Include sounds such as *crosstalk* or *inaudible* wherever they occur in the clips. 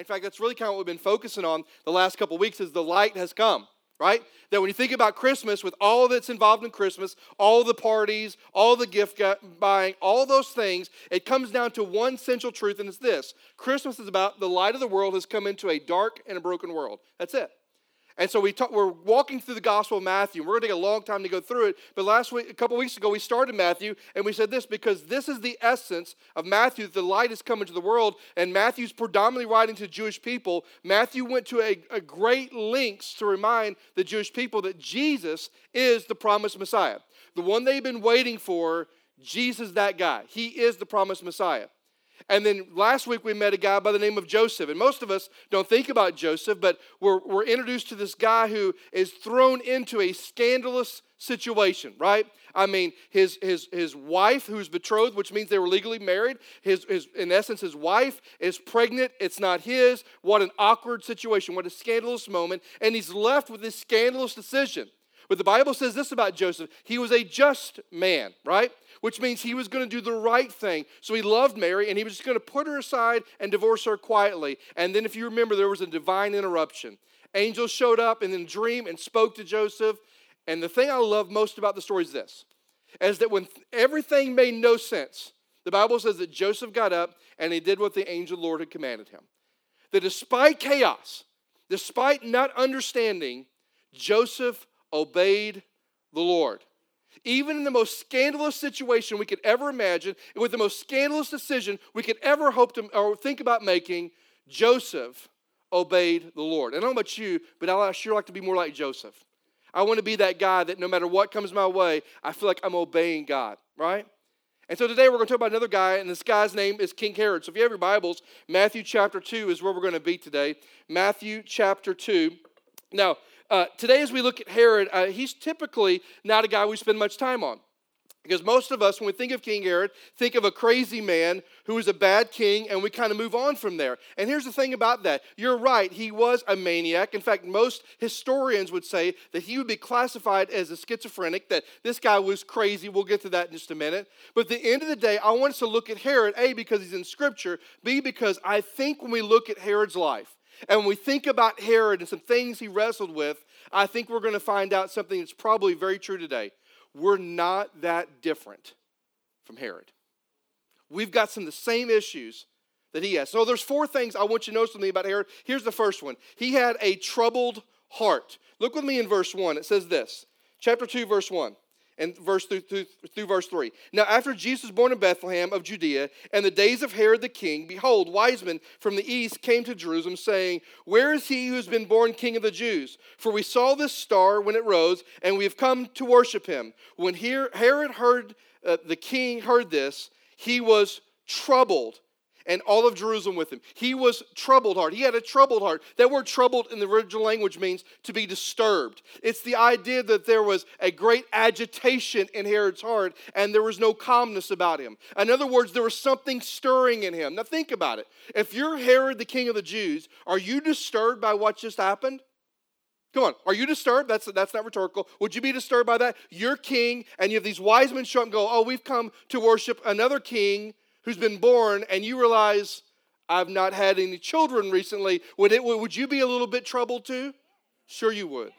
In fact, that's really kind of what we've been focusing on the last couple weeks is the light has come, right? That when you think about Christmas, with all that's involved in Christmas, all the parties, all the gift buying, all those things, it comes down to one central truth, and it's this Christmas is about the light of the world has come into a dark and a broken world. That's it. And so we talk, we're walking through the Gospel of Matthew. We're going to take a long time to go through it. But last week, a couple weeks ago, we started Matthew and we said this because this is the essence of Matthew. The light is coming to the world, and Matthew's predominantly writing to Jewish people. Matthew went to a, a great lengths to remind the Jewish people that Jesus is the promised Messiah, the one they've been waiting for. Jesus, that guy. He is the promised Messiah. And then last week we met a guy by the name of Joseph. And most of us don't think about Joseph, but we're, we're introduced to this guy who is thrown into a scandalous situation, right? I mean, his, his, his wife, who's betrothed, which means they were legally married, his, his, in essence, his wife is pregnant. It's not his. What an awkward situation. What a scandalous moment. And he's left with this scandalous decision. But the Bible says this about Joseph he was a just man, right? Which means he was going to do the right thing. So he loved Mary and he was just going to put her aside and divorce her quietly. And then, if you remember, there was a divine interruption. Angels showed up in a dream and spoke to Joseph. And the thing I love most about the story is this is that when everything made no sense, the Bible says that Joseph got up and he did what the angel Lord had commanded him. That despite chaos, despite not understanding, Joseph obeyed the Lord. Even in the most scandalous situation we could ever imagine, and with the most scandalous decision we could ever hope to or think about making, Joseph obeyed the Lord. And I don't know about you, but I sure like to be more like Joseph. I want to be that guy that no matter what comes my way, I feel like I'm obeying God, right? And so today we're going to talk about another guy, and this guy's name is King Herod. So if you have your Bibles, Matthew chapter 2 is where we're going to be today. Matthew chapter 2. Now, uh, today, as we look at Herod, uh, he's typically not a guy we spend much time on. Because most of us, when we think of King Herod, think of a crazy man who was a bad king, and we kind of move on from there. And here's the thing about that you're right, he was a maniac. In fact, most historians would say that he would be classified as a schizophrenic, that this guy was crazy. We'll get to that in just a minute. But at the end of the day, I want us to look at Herod, A, because he's in Scripture, B, because I think when we look at Herod's life, and when we think about Herod and some things he wrestled with, I think we're going to find out something that's probably very true today. We're not that different from Herod. We've got some of the same issues that he has. So there's four things I want you to know something about Herod. Here's the first one. He had a troubled heart. Look with me in verse 1. It says this. Chapter 2 verse 1 and verse through, through, through verse 3. Now, after Jesus was born in Bethlehem of Judea, and the days of Herod the king, behold, wise men from the east came to Jerusalem, saying, Where is he who has been born king of the Jews? For we saw this star when it rose, and we have come to worship him. When Herod heard, uh, the king heard this, he was troubled and all of Jerusalem with him. He was troubled heart. He had a troubled heart. That word troubled in the original language means to be disturbed. It's the idea that there was a great agitation in Herod's heart and there was no calmness about him. In other words, there was something stirring in him. Now think about it. If you're Herod, the king of the Jews, are you disturbed by what just happened? Come on, are you disturbed? That's, that's not rhetorical. Would you be disturbed by that? You're king, and you have these wise men show up and go, Oh, we've come to worship another king who's been born and you realize I've not had any children recently, would, it, would you be a little bit troubled too? Sure, you would.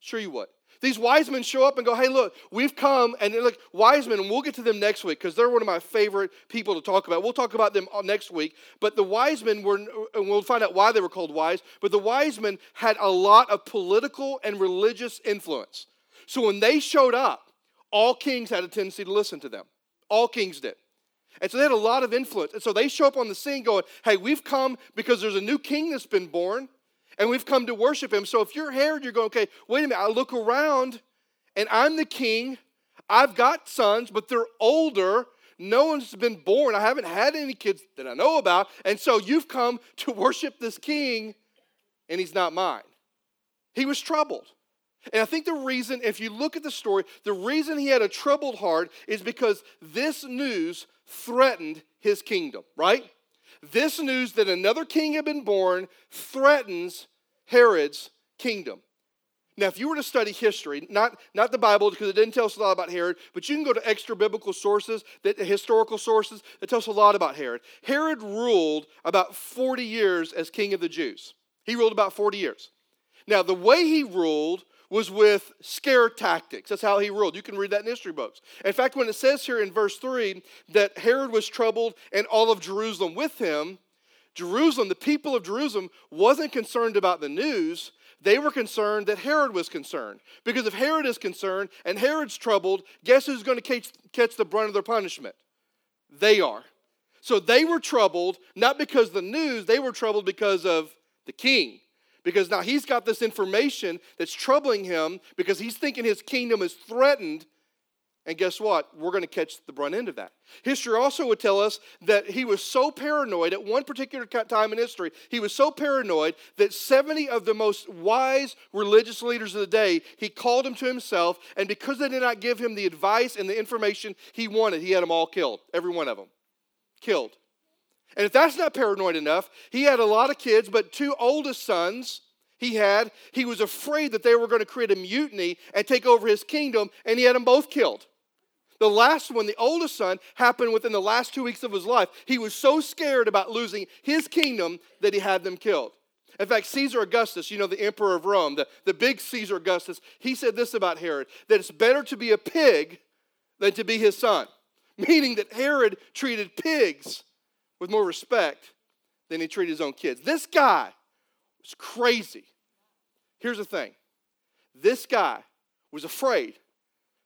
Sure, you would. These wise men show up and go, hey, look, we've come, and they're wise men, and we'll get to them next week because they're one of my favorite people to talk about. We'll talk about them uh, next week. But the wise men were, and we'll find out why they were called wise, but the wise men had a lot of political and religious influence. So when they showed up, all kings had a tendency to listen to them. All kings did. And so they had a lot of influence. And so they show up on the scene going, hey, we've come because there's a new king that's been born, and we've come to worship him. So if you're Herod, you're going, okay, wait a minute, I look around, and I'm the king. I've got sons, but they're older. No one's been born. I haven't had any kids that I know about. And so you've come to worship this king, and he's not mine. He was troubled. And I think the reason, if you look at the story, the reason he had a troubled heart is because this news threatened his kingdom, right? This news that another king had been born threatens Herod's kingdom. Now, if you were to study history, not, not the Bible, because it didn't tell us a lot about Herod, but you can go to extra biblical sources, that, historical sources, that tell us a lot about Herod. Herod ruled about 40 years as king of the Jews. He ruled about 40 years. Now, the way he ruled was with scare tactics. That's how he ruled. You can read that in history books. In fact, when it says here in verse 3 that Herod was troubled and all of Jerusalem with him, Jerusalem, the people of Jerusalem, wasn't concerned about the news. They were concerned that Herod was concerned. Because if Herod is concerned and Herod's troubled, guess who's going to catch, catch the brunt of their punishment? They are. So they were troubled, not because the news, they were troubled because of the king. Because now he's got this information that's troubling him because he's thinking his kingdom is threatened and guess what? We're going to catch the brunt end of that. History also would tell us that he was so paranoid at one particular time in history, he was so paranoid that 70 of the most wise religious leaders of the day, he called them to himself, and because they did not give him the advice and the information he wanted, he had them all killed. Every one of them. Killed. And if that's not paranoid enough, he had a lot of kids, but two oldest sons he had, he was afraid that they were going to create a mutiny and take over his kingdom, and he had them both killed. The last one, the oldest son, happened within the last two weeks of his life. He was so scared about losing his kingdom that he had them killed. In fact, Caesar Augustus, you know, the emperor of Rome, the, the big Caesar Augustus, he said this about Herod that it's better to be a pig than to be his son. *laughs* Meaning that Herod treated pigs with more respect than he treated his own kids. This guy was crazy. Here's the thing this guy was afraid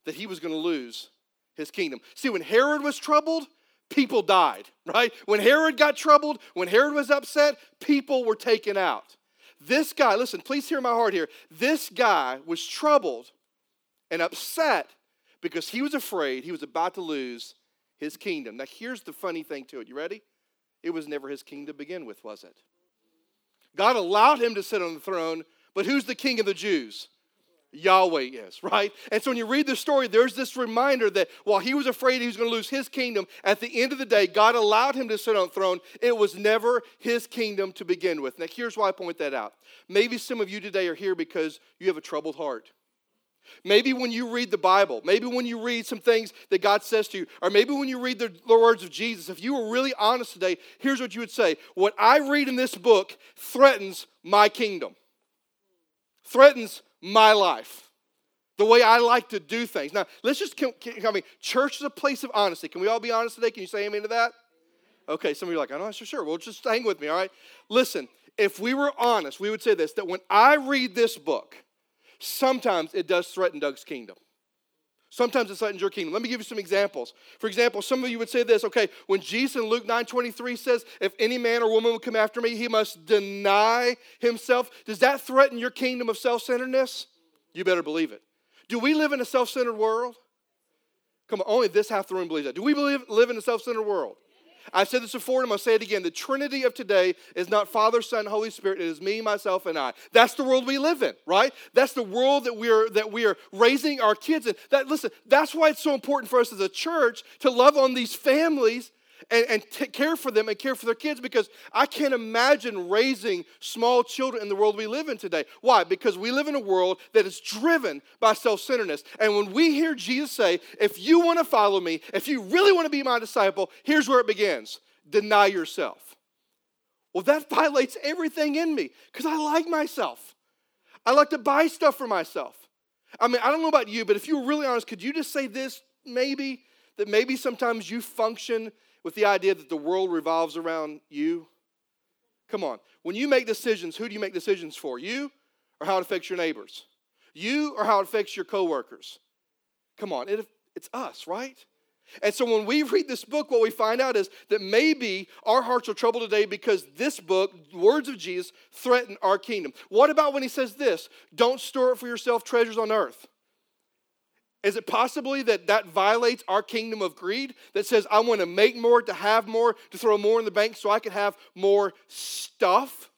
that he was going to lose his kingdom. See, when Herod was troubled, people died, right? When Herod got troubled, when Herod was upset, people were taken out. This guy, listen, please hear my heart here. This guy was troubled and upset because he was afraid he was about to lose his kingdom. Now, here's the funny thing to it. You ready? It was never his kingdom to begin with, was it? God allowed him to sit on the throne, but who's the king of the Jews? Yahweh is, *laughs* right? And so when you read the story, there's this reminder that while he was afraid he was going to lose his kingdom, at the end of the day, God allowed him to sit on the throne. It was never his kingdom to begin with. Now, here's why I point that out. Maybe some of you today are here because you have a troubled heart. Maybe when you read the Bible, maybe when you read some things that God says to you, or maybe when you read the, the, words of Jesus, if you were really honest today, here's what you would say What I read in this book threatens my kingdom, threatens my life, the way I like to do things. Now, let's just, come. I mean, church is a place of honesty. Can we all be honest today? Can you say amen to that? Okay, some of you are like, I'm not sure, sure. Well, just hang with me, all right? Listen, if we were honest, we would say this that when I read this book, sometimes it does threaten Doug's kingdom. Sometimes it threatens your kingdom. Let me give you some examples. For example, some of you would say this, okay, when Jesus in Luke 9 23 says, if any man or woman will come after me, he must deny himself. Does that threaten your kingdom of self centeredness? You better believe it. Do we live in a self centered world? Come on, only this half the room believes that. Do we believe, live in a self centered world? I've said this before and I'm going to say it again. The Trinity of today is not Father, Son, Holy Spirit. It is me, myself, and I. That's the world we live in, right? That's the world that we are that we are raising our kids in. That listen, that's why it's so important for us as a church to love on these families and, and take care for them and care for their kids because I can't imagine raising small children in the world we live in today. Why? Because we live in a world that is driven by self centeredness. And when we hear Jesus say, if you want to follow me, if you really want to be my disciple, here's where it begins deny yourself. Well, that *laughs* violates everything in me because I like myself. I like to buy stuff for myself. I mean, I don't know about you, but if you were really honest, could you just say this maybe? That maybe sometimes you function with the idea that the world revolves around you? Come on. When you make decisions, who do you make decisions for? You or how it affects your neighbors? You or how it affects your coworkers? Come on, it, it's us, right? And so when we read this book, what we find out is that maybe our hearts are troubled today because this book, words of Jesus, threaten our kingdom. What about when he says this? Don't store it for yourself treasures on earth. Is it possibly that that violates our kingdom of greed that says, I want to make more, to have more, to throw more in the bank so I can have more stuff?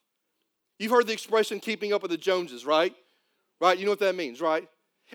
You've heard the expression keeping up with the Joneses, right? Right? You know what that means, right?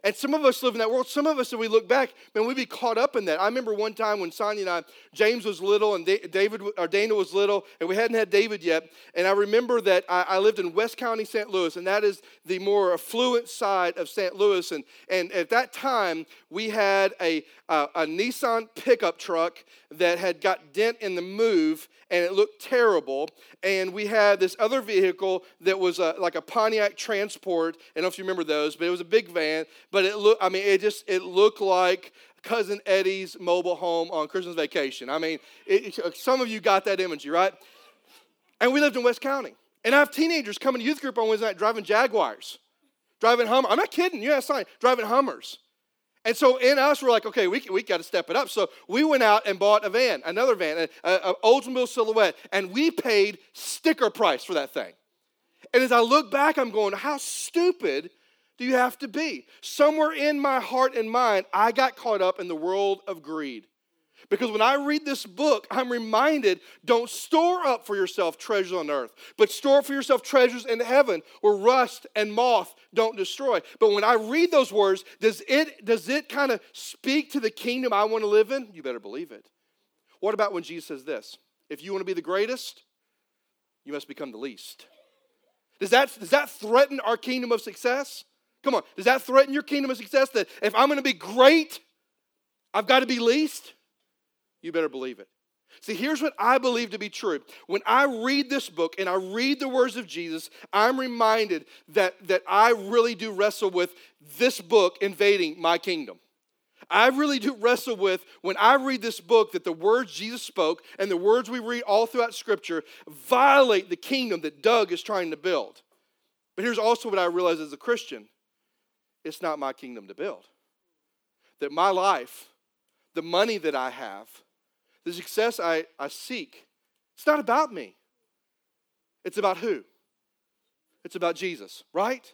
And some of us live in that world. Some of us, if we look back, man, we'd be caught up in that. I remember one time when Sonia and I, James was little and David or Dana was little, and we hadn't had David yet. And I remember that I, I lived in West County, St. Louis, and that is the more affluent side of St. Louis. And, and at that time, we had a, a, Nissan pickup truck that had got dent in the move, and it looked terrible. And we had this other vehicle that was a, like a Pontiac Trans Sport. I don't know if you remember those, but it was a big van. But it looked, I mean, it just, it looked like cousin Eddie's mobile home on Christmas vacation. I mean, it, uh, some of you got that imagery, right? And we lived in West County. And I have teenagers coming to youth group on Wednesday night driving Jaguars, driving Hummer. I'm not kidding. You have a sign, driving Hummers. And so in us, we're like, okay, we, we got to step it up. So we went out and bought a van, another van, an Oldsmobile Silhouette, and we paid sticker price for that thing. And as I look back, I'm going, how stupid do you have to be? Somewhere in my heart and mind, I got caught up in the world of greed. Because when I read this book, I'm reminded don't store up for yourself treasures on earth, but store for yourself treasures in heaven where rust and moth don't destroy. But when I read those words, does it, does it kind of speak to the kingdom I want to live in? You better believe it. What about when Jesus says this? If you want to be the greatest, you must become the least. Does that, does that threaten our kingdom of success? Come on, does that threaten your kingdom of success that if I'm going to be great, I've got to be least? You better believe it. See, here's what I believe to be true. When I read this book and I read the words of Jesus, I'm reminded that, that I really do wrestle with this book invading my kingdom. I really do wrestle with when I read this book that the words Jesus spoke and the words we read all throughout Scripture violate the kingdom that Doug is trying to build. But here's also what I realize as a Christian it's not my kingdom to build. That my life, the money that I have, the success I, I seek, it's not about me. It's about who? It's about Jesus, right?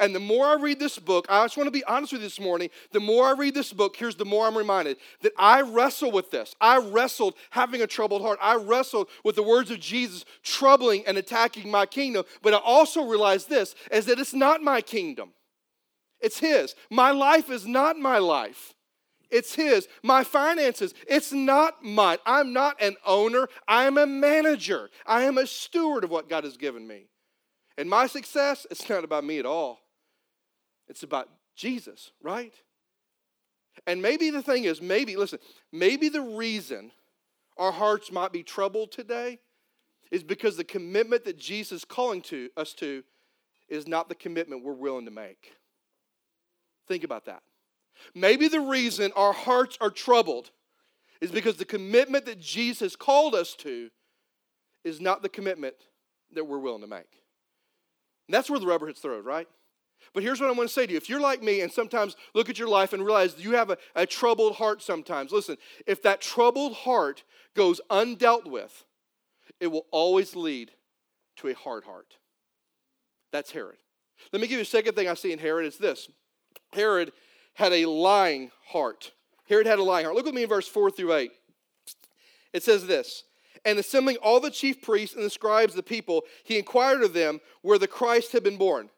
And the more I read this book, I just want to be honest with you this morning. The more I read this book, here's the more I'm reminded that I wrestle with this. I wrestled having a troubled heart. I wrestled with the words of Jesus troubling and attacking my kingdom. But I also realize this is that it's not my kingdom. It's his. My life is not my life. It's his. My finances, it's not mine. I'm not an owner. I am a manager. I am a steward of what God has given me. And my success, it's not about me at all. It's about Jesus, right? And maybe the thing is, maybe, listen, maybe the reason our hearts might be troubled today is because the commitment that Jesus is calling to us to is not the commitment we're willing to make. Think about that. Maybe the reason our hearts are troubled is because the commitment that Jesus called us to is not the commitment that we're willing to make. And that's where the rubber hits the road, right? But here's what I want to say to you. If you're like me and sometimes look at your life and realize you have a, a troubled heart sometimes, listen, if that troubled heart goes undealt with, it will always lead to a hard heart. That's Herod. Let me give you a second thing I see in Herod. It's this Herod had a lying heart. Herod had a lying heart. Look with me in verse 4 through 8. It says this And assembling all the chief priests and the scribes of the people, he inquired of them where the Christ had been born.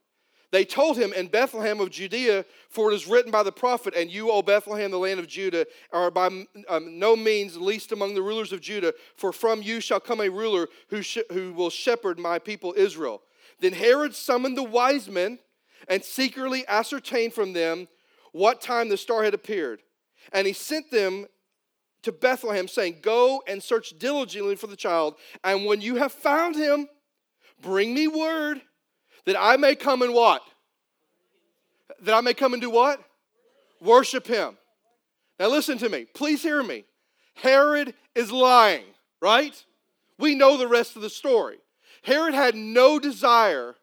They told him in Bethlehem of Judea, for it is written by the prophet, And you, O Bethlehem, the land of Judah, are by um, no means least among the rulers of Judah, for from you shall come a ruler who, sh- who will shepherd my people Israel. Then Herod summoned the wise men and secretly ascertained from them what time the star had appeared. And he sent them to Bethlehem, saying, Go and search diligently for the child, and when you have found him, bring me word that I may come and what? That I may come and do what? Worship him. Now listen to me. Please hear me. Herod is lying, right? We know the rest of the story. Herod had no desire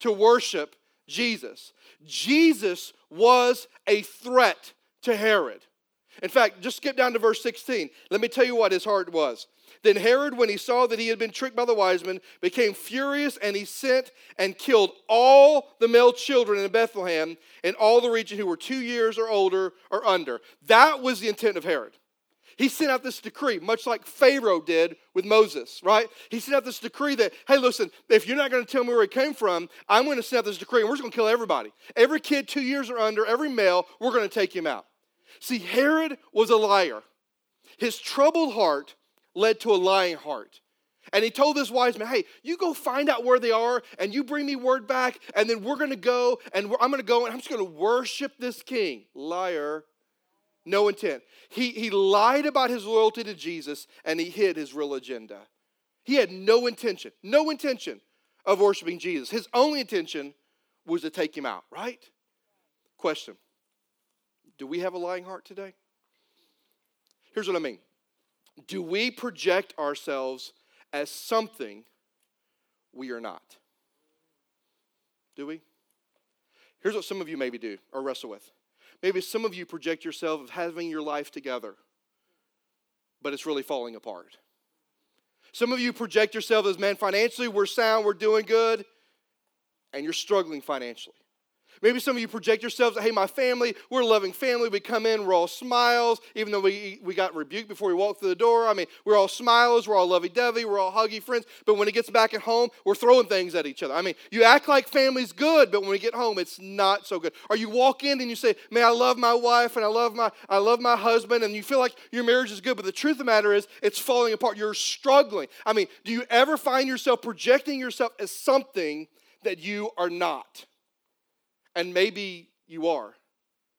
to worship Jesus. Jesus was a threat to Herod. In fact, just skip down to verse 16. Let me tell you what his heart was. Then Herod, when he saw that he had been tricked by the wise men, became furious and he sent and killed all the male children in Bethlehem and all the region who were two years or older or under. That was the intent of Herod. He sent out this decree, much like Pharaoh did with Moses, right? He sent out this decree that, hey, listen, if you're not going to tell me where he came from, I'm going to send out this decree and we're just going to kill everybody. Every kid two years or under, every male, we're going to take him out. See, Herod was a liar. His troubled heart led to a lying heart. And he told this wise man, hey, you go find out where they are and you bring me word back, and then we're going to go and I'm going to go and I'm just going to worship this king. Liar. No intent. He, he lied about his loyalty to Jesus and he hid his real agenda. He had no intention, no intention of worshiping Jesus. His only intention was to take him out, right? Question Do we have a lying heart today? Here's what I mean Do we project ourselves as something we are not? Do we? Here's what some of you maybe do or wrestle with. Maybe some of you project yourself of having your life together, but it's really falling apart. Some of you project yourself as, man, financially we're sound, we're doing good, and you're struggling financially. Maybe some of you project yourselves, hey, my family, we're a loving family. We come in, we're all smiles, even though we, we got rebuked before we walked through the door. I mean, we're all smiles, we're all lovey dovey, we're all huggy friends. But when it gets back at home, we're throwing things at each other. I mean, you act like family's good, but when we get home, it's not so good. Or you walk in and you say, man, I love my wife and I love my, I love my husband, and you feel like your marriage is good, but the truth of the matter is, it's falling apart. You're struggling. I mean, do you ever find yourself projecting yourself as something that you are not? And maybe you are.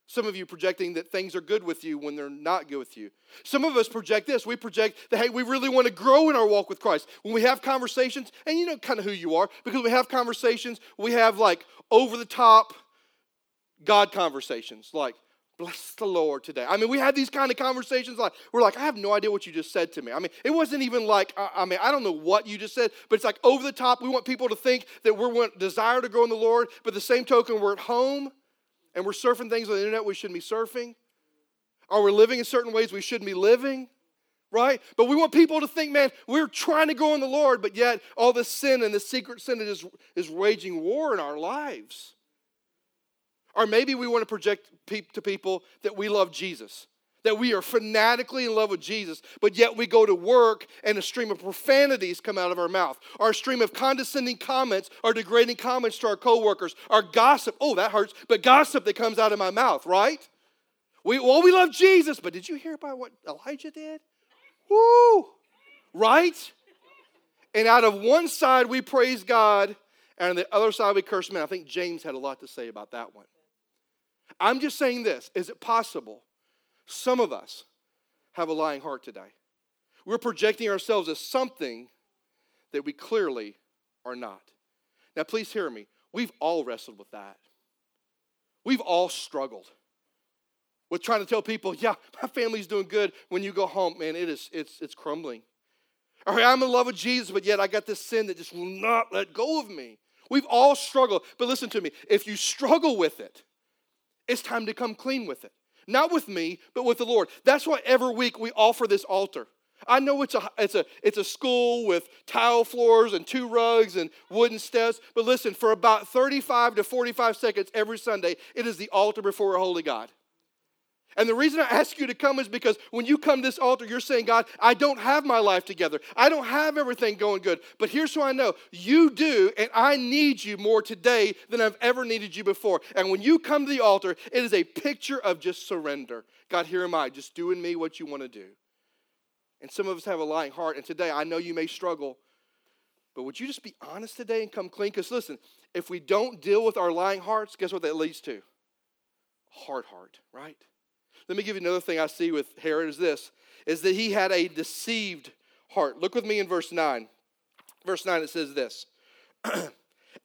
Some of you projecting that things are good with you when they're not good with you. Some of us project this. We project that, hey, we really want to grow in our walk with Christ. When we have conversations, and you know kind of who you are, because we have conversations, we have like over the top God conversations, like, bless the Lord today. I mean, we had these kind of conversations like, we're like, I have no idea what you just said to me. I mean, it wasn't even like, I mean, I don't know what you just said, but it's like over the top. We want people to think that we're want desire to grow in the Lord, but the same token, we're at home and we're surfing things on the internet we shouldn't be surfing. Or we're living in certain ways we shouldn't be living. Right? But we want people to think, man, we're trying to grow in the Lord, but yet all this sin and this secret sin is, is waging war in our lives. Or maybe we want to project to people that we love Jesus, that we are fanatically in love with Jesus, but yet we go to work and a stream of profanities come out of our mouth, our stream of condescending comments our degrading comments to our coworkers, our gossip. Oh, that hurts, but gossip that comes out of my mouth, right? We, well, we love Jesus, but did you hear about what Elijah did? Woo! Right? And out of one side we praise God, and on the other side we curse men. I think James had a lot to say about that one. I'm just saying this is it possible some of us have a lying heart today? We're projecting ourselves as something that we clearly are not. Now, please hear me. We've all wrestled with that. We've all struggled with trying to tell people, yeah, my family's doing good. When you go home, man, it is it's it's crumbling. All right, I'm in love with Jesus, but yet I got this sin that just will not let go of me. We've all struggled. But listen to me, if you struggle with it, it's time to come clean with it. Not with me, but with the Lord. That's why every week we offer this altar. I know it's a, it's, a, it's a school with tile floors and two rugs and wooden steps, but listen, for about 35 to 45 seconds every Sunday, it is the altar before a holy God. And the reason I ask you to come is because when you come to this altar, you're saying, God, I don't have my life together. I don't have everything going good. But here's who I know you do, and I need you more today than I've ever needed you before. And when you come to the altar, it is a picture of just surrender. God, here am I, just doing me what you want to do. And some of us have a lying heart. And today, I know you may struggle, but would you just be honest today and come clean? Because listen, if we don't deal with our lying hearts, guess what that leads to? Hard heart, right? Let me give you another thing I see with Herod is this is that he had a deceived heart. Look with me in verse 9. Verse 9 it says this. *clears throat*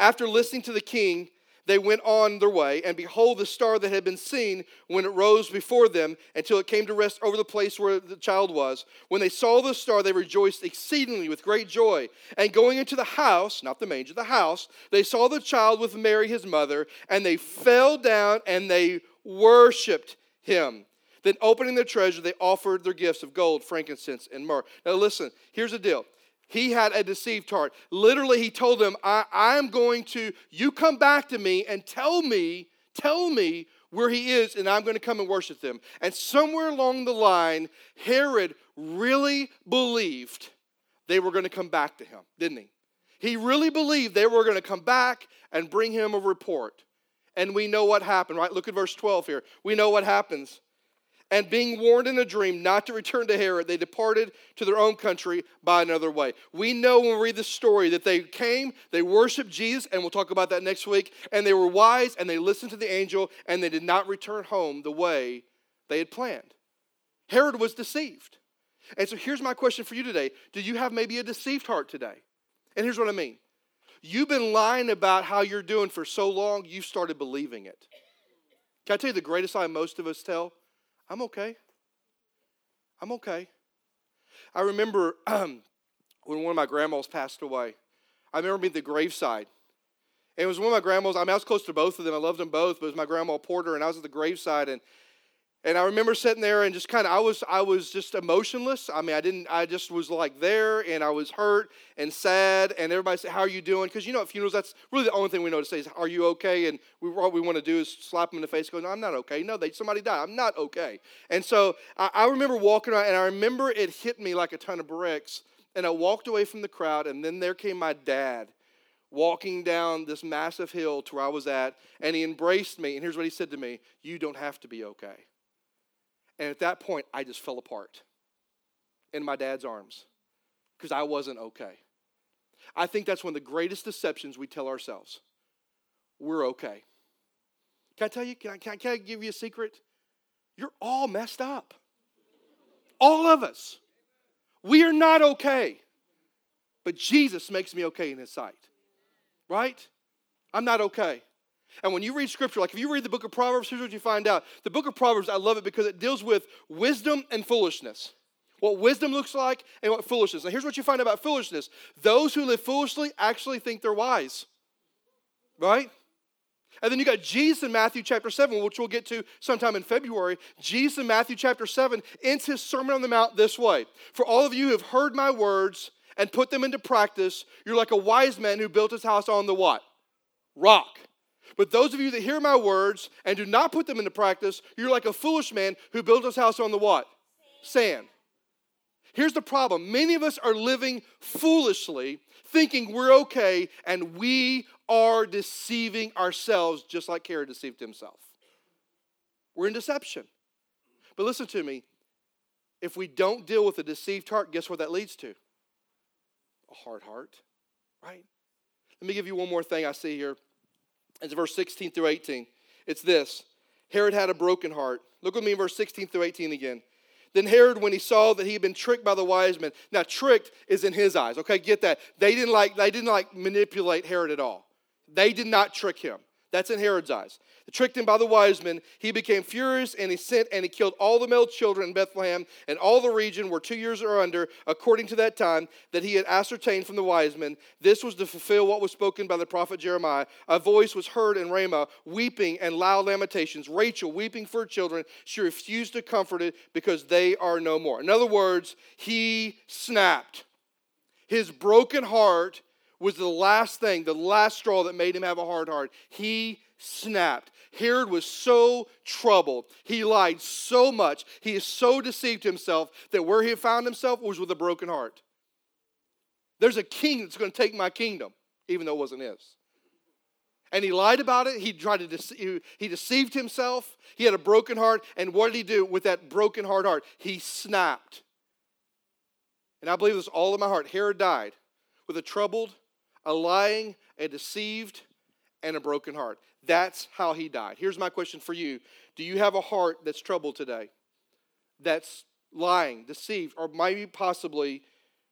After listening to the king, they went on their way, and behold, the star that had been seen when it rose before them until it came to rest over the place where the child was. When they saw the star, they rejoiced exceedingly with great joy. And going into the house, not the manger, the house, they saw the child with Mary his mother, and they fell down and they worshiped him. Then, opening their treasure, they offered their gifts of gold, frankincense, and myrrh. Now, listen, here's the deal. He had a deceived heart. Literally, he told them, I, I'm going to, you come back to me and tell me, tell me where he is, and I'm going to come and worship them. And somewhere along the line, Herod really believed they were going to come back to him, didn't he? He really believed they were going to come back and bring him a report. And we know what happened, right? Look at verse 12 here. We know what happens. And being warned in a dream not to return to Herod, they departed to their own country by another way. We know when we read the story that they came, they worshiped Jesus, and we'll talk about that next week, and they were wise and they listened to the angel, and they did not return home the way they had planned. Herod was deceived. And so here's my question for you today Do you have maybe a deceived heart today? And here's what I mean you've been lying about how you're doing for so long, you've started believing it. Can I tell you the greatest lie most of us tell? I'm okay. I'm okay. I remember um, *clears throat* when one of my grandmas passed away. I remember being at the graveside. And it was one of my grandmas. I mean, I was close to both of them. I loved them both, but it was my grandma Porter, and I was at the graveside, and and I remember sitting there and just kind of I was I was just emotionless. I mean, I didn't I just was like there and I was hurt and sad and everybody said, "How are you doing?" Because you know at funerals that's really the only thing we know to say is, "Are you okay?" And we what we want to do is slap them in the face, go, "No, I'm not okay." No, they somebody died. I'm not okay. And so I, I remember walking around and I remember it hit me like a ton of bricks. And I walked away from the crowd and then there came my dad walking down this massive hill to where I was at, and he embraced me. And here's what he said to me You don't have to be okay. And at that point, I just fell apart in my dad's arms because I wasn't okay. I think that's one of the greatest deceptions we tell ourselves. We're okay. Can I tell you, can I, can I, can I give you a secret? You're all messed up. All of us. We are not okay. But Jesus makes me okay in his sight. Right? I'm not okay. And when you read scripture, like if you read the book of Proverbs, here's what you find out. The book of Proverbs, I love it because it deals with wisdom and foolishness. What wisdom looks like and what foolishness. And here's what you find about foolishness those who live foolishly actually think they're wise. Right? And then you got Jesus in Matthew chapter 7, which we'll get to sometime in February. Jesus in Matthew chapter 7 ends his Sermon on the Mount this way For all of you who have heard my words and put them into practice, you're like a wise man who built his house on the what? Rock. But those of you that hear my words and do not put them into practice, you're like a foolish man who built his house on the what? Sand. Here's the problem many of us are living foolishly, thinking we're okay, and we are deceiving ourselves just like Herod deceived himself. We're in deception. But listen to me if we don't deal with a deceived heart, guess what that leads to? A hard heart, right? Let me give you one more thing I see here. It's verse 16 through 18. It's this Herod had a broken heart. Look with me in verse 16 through 18 again. Then Herod, when he saw that he had been tricked by the wise men, now tricked is in his eyes. Okay, get that. They didn't like they didn't like manipulate Herod at all. They did not trick him. That's in Herod's eyes. Tricked him by the wise men. He became furious and he sent and he killed all the male children in Bethlehem and all the region were two years or under, according to that time that he had ascertained from the wise men. This was to fulfill what was spoken by the prophet Jeremiah. A voice was heard in Ramah, weeping and loud lamentations. Rachel weeping for her children. She refused to comfort it because they are no more. In other words, he snapped. His broken heart was the last thing, the last straw that made him have a hard heart. He snapped. Herod was so troubled. He lied so much. He is so deceived himself that where he found himself was with a broken heart. There's a king that's going to take my kingdom, even though it wasn't his. And he lied about it. He tried to deceive, he deceived himself. He had a broken heart. And what did he do with that broken hard heart? He snapped. And I believe this all in my heart. Herod died with a troubled, a lying, a deceived, and a broken heart. That's how he died. Here's my question for you Do you have a heart that's troubled today? That's lying, deceived, or maybe possibly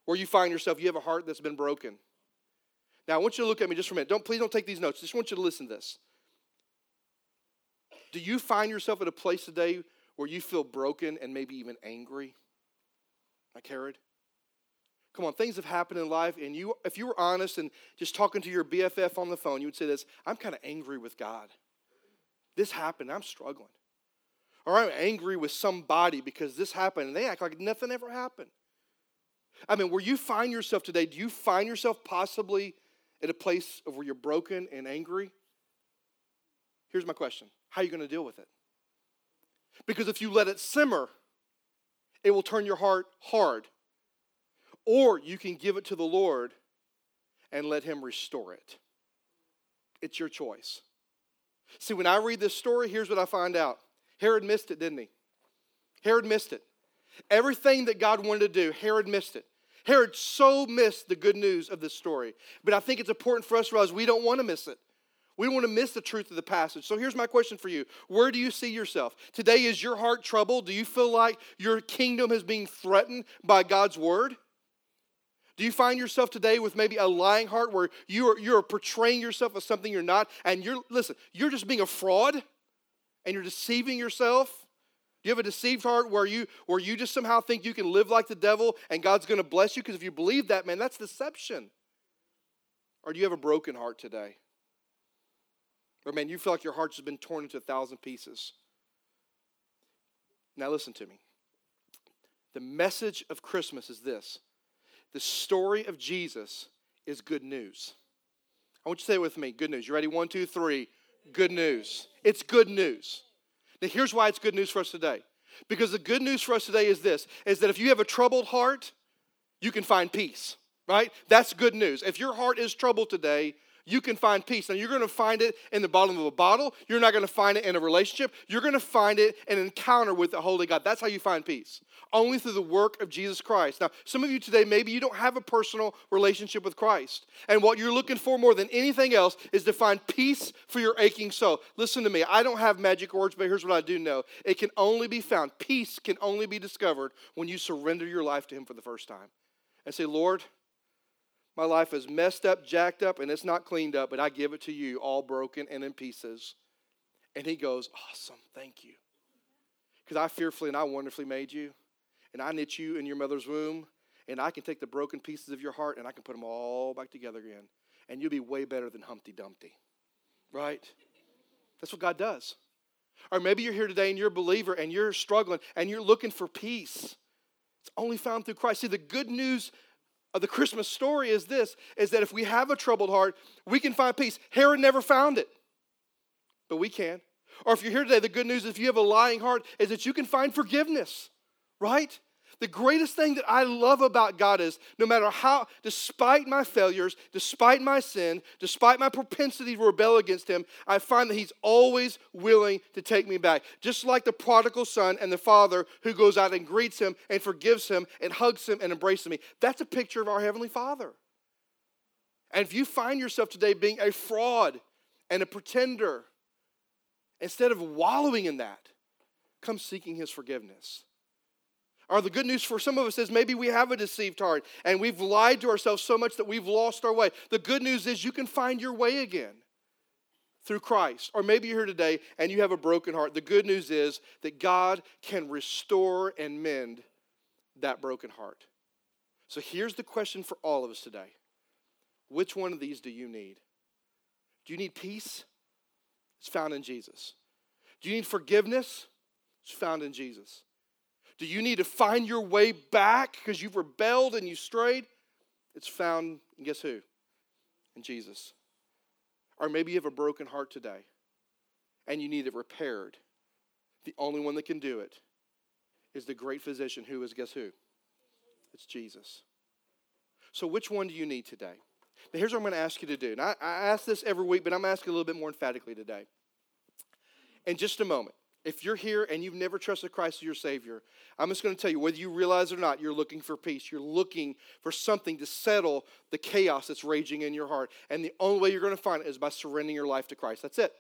where you find yourself, you have a heart that's been broken. Now, I want you to look at me just for a minute. Don't, please don't take these notes. I just want you to listen to this. Do you find yourself at a place today where you feel broken and maybe even angry? Like Herod? Come on, things have happened in life, and you, if you were honest and just talking to your BFF on the phone, you would say this I'm kind of angry with God. This happened, I'm struggling. Or I'm angry with somebody because this happened, and they act like nothing ever happened. I mean, where you find yourself today, do you find yourself possibly at a place of where you're broken and angry? Here's my question How are you going to deal with it? Because if you let it simmer, it will turn your heart hard. Or you can give it to the Lord and let Him restore it. It's your choice. See, when I read this story, here's what I find out Herod missed it, didn't he? Herod missed it. Everything that God wanted to do, Herod missed it. Herod so missed the good news of this story. But I think it's important for us to realize we don't want to miss it. We don't want to miss the truth of the passage. So here's my question for you Where do you see yourself? Today, is your heart troubled? Do you feel like your kingdom is being threatened by God's word? Do you find yourself today with maybe a lying heart where you are, you're portraying yourself as something you're not? And you're, listen, you're just being a fraud and you're deceiving yourself? Do you have a deceived heart where you, where you just somehow think you can live like the devil and God's going to bless you? Because if you believe that, man, that's deception. Or do you have a broken heart today? Or, man, you feel like your heart's been torn into a thousand pieces. Now, listen to me. The message of Christmas is this the story of Jesus is good news. I want you to say it with me good news. You ready? One, two, three. Good news. It's good news. Now, here's why it's good news for us today. Because the good news for us today is this is that if you have a troubled heart, you can find peace, right? That's good news. If your heart is troubled today, you can find peace. Now, you're going to find it in the bottom of a bottle. You're not going to find it in a relationship. You're going to find it in an encounter with the Holy God. That's how you find peace. Only through the work of Jesus Christ. Now, some of you today, maybe you don't have a personal relationship with Christ. And what you're looking for more than anything else is to find peace for your aching soul. Listen to me. I don't have magic words, but here's what I do know it can only be found, peace can only be discovered when you surrender your life to Him for the first time and say, Lord, my life is messed up, jacked up, and it's not cleaned up, but I give it to you all broken and in pieces. And he goes, Awesome, thank you. Because I fearfully and I wonderfully made you, and I knit you in your mother's womb, and I can take the broken pieces of your heart and I can put them all back together again. And you'll be way better than Humpty Dumpty, right? That's what God does. Or maybe you're here today and you're a believer and you're struggling and you're looking for peace. It's only found through Christ. See, the good news of the Christmas story is this is that if we have a troubled heart, we can find peace. Herod never found it, but we can. Or if you're here today, the good news, is if you have a lying heart, is that you can find forgiveness, right? The greatest thing that I love about God is no matter how, despite my failures, despite my sin, despite my propensity to rebel against Him, I find that He's always willing to take me back. Just like the prodigal son and the father who goes out and greets him and forgives him and hugs him and embraces me. That's a picture of our Heavenly Father. And if you find yourself today being a fraud and a pretender, instead of wallowing in that, come seeking His forgiveness. Or the good news for some of us is maybe we have a deceived heart and we've lied to ourselves so much that we've lost our way. The good news is you can find your way again through Christ. Or maybe you're here today and you have a broken heart. The good news is that God can restore and mend that broken heart. So here's the question for all of us today Which one of these do you need? Do you need peace? It's found in Jesus. Do you need forgiveness? It's found in Jesus. Do you need to find your way back because you've rebelled and you strayed? It's found guess who? In Jesus. Or maybe you have a broken heart today and you need it repaired. The only one that can do it is the great physician who is guess who? It's Jesus. So, which one do you need today? Now, here's what I'm going to ask you to do. And I, I ask this every week, but I'm asking a little bit more emphatically today. In just a moment, if you're here and you've never trusted Christ as your Savior, I'm just going to tell you whether you realize it or not, you're looking for peace. You're looking for something to settle the chaos that's raging in your heart. And the only way you're going to find it is by surrendering your life to Christ. That's it.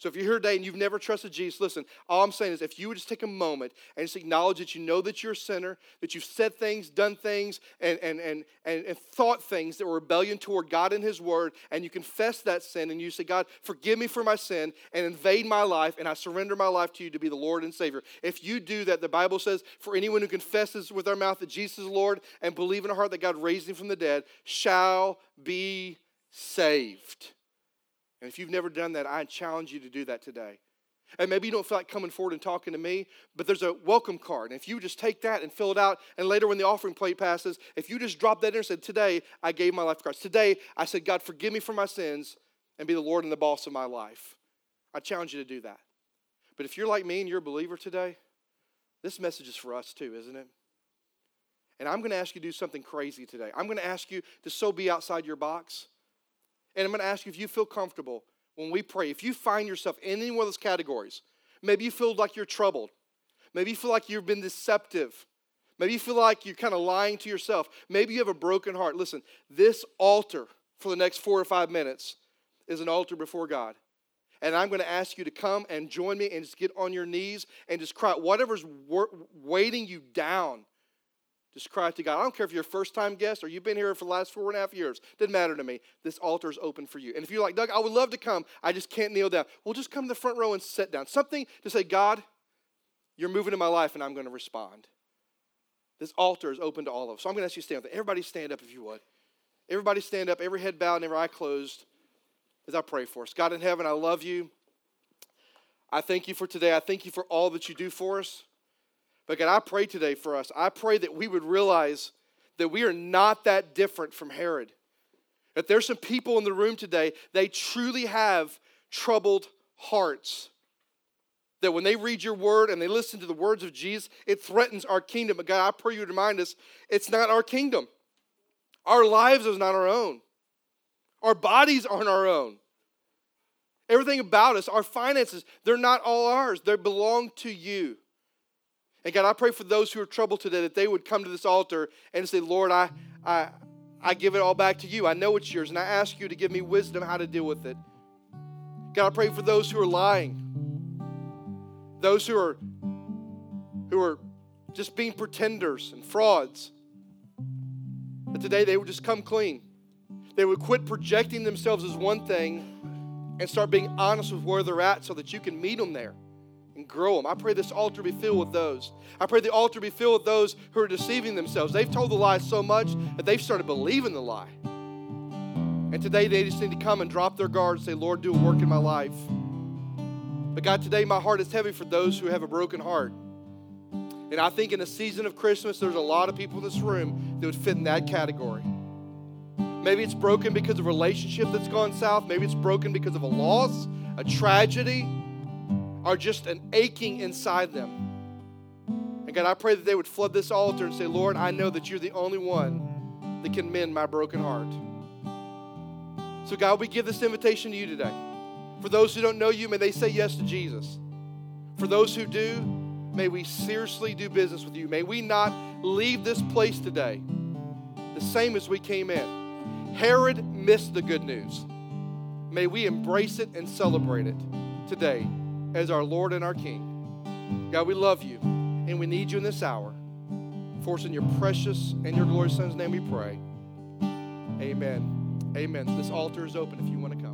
So if you're here today and you've never trusted Jesus, listen, all I'm saying is if you would just take a moment and just acknowledge that you know that you're a sinner, that you've said things, done things, and, and, and, and, and thought things that were rebellion toward God and His Word, and you confess that sin and you say, God, forgive me for my sin and invade my life, and I surrender my life to you to be the Lord and Savior. If you do that, the Bible says, for anyone who confesses with our mouth that Jesus is Lord and believe in our heart that God raised him from the dead shall be saved. And if you've never done that, I challenge you to do that today. And maybe you don't feel like coming forward and talking to me, but there's a welcome card. And if you just take that and fill it out, and later when the offering plate passes, if you just drop that in and said, Today I gave my life to Christ. Today I said, God, forgive me for my sins and be the Lord and the boss of my life. I challenge you to do that. But if you're like me and you're a believer today, this message is for us too, isn't it? And I'm going to ask you to do something crazy today. I'm going to ask you to so be outside your box. And I'm going to ask you if you feel comfortable when we pray, if you find yourself in any one of those categories, maybe you feel like you're troubled, maybe you feel like you've been deceptive, maybe you feel like you're kind of lying to yourself, maybe you have a broken heart. Listen, this altar for the next four or five minutes is an altar before God. And I'm going to ask you to come and join me and just get on your knees and just cry. Whatever's weighting you down, just cry to God. I don't care if you're a first time guest or you've been here for the last four and a half years. Doesn't matter to me. This altar is open for you. And if you're like, Doug, I would love to come, I just can't kneel down. Well, just come to the front row and sit down. Something to say, God, you're moving in my life and I'm going to respond. This altar is open to all of us. So I'm going to ask you to stand up. Everybody stand up if you would. Everybody stand up, every head bowed and every eye closed as I pray for us. God in heaven, I love you. I thank you for today. I thank you for all that you do for us. But God, I pray today for us. I pray that we would realize that we are not that different from Herod. That there's some people in the room today, they truly have troubled hearts. That when they read your word and they listen to the words of Jesus, it threatens our kingdom. But God, I pray you remind us it's not our kingdom. Our lives is not our own. Our bodies aren't our own. Everything about us, our finances, they're not all ours. They belong to you. And God, I pray for those who are troubled today that they would come to this altar and say, Lord, I, I, I give it all back to you. I know it's yours, and I ask you to give me wisdom how to deal with it. God, I pray for those who are lying, those who are who are just being pretenders and frauds. That today they would just come clean. They would quit projecting themselves as one thing and start being honest with where they're at so that you can meet them there grow them. I pray this altar be filled with those. I pray the altar be filled with those who are deceiving themselves. They've told the lie so much that they've started believing the lie. And today they just need to come and drop their guard and say, Lord, do a work in my life. But God, today my heart is heavy for those who have a broken heart. And I think in a season of Christmas, there's a lot of people in this room that would fit in that category. Maybe it's broken because of a relationship that's gone south. Maybe it's broken because of a loss, a tragedy, or just an aching inside them. And God, I pray that they would flood this altar and say, Lord, I know that you're the only one that can mend my broken heart. So, God, we give this invitation to you today. For those who don't know you, may they say yes to Jesus. For those who do, may we seriously do business with you. May we not leave this place today the same as we came in. Herod missed the good news. May we embrace it and celebrate it today as our Lord and our King. God, we love you and we need you in this hour. For us in your precious and your glorious Son's name we pray. Amen. Amen. This altar is open if you want to come.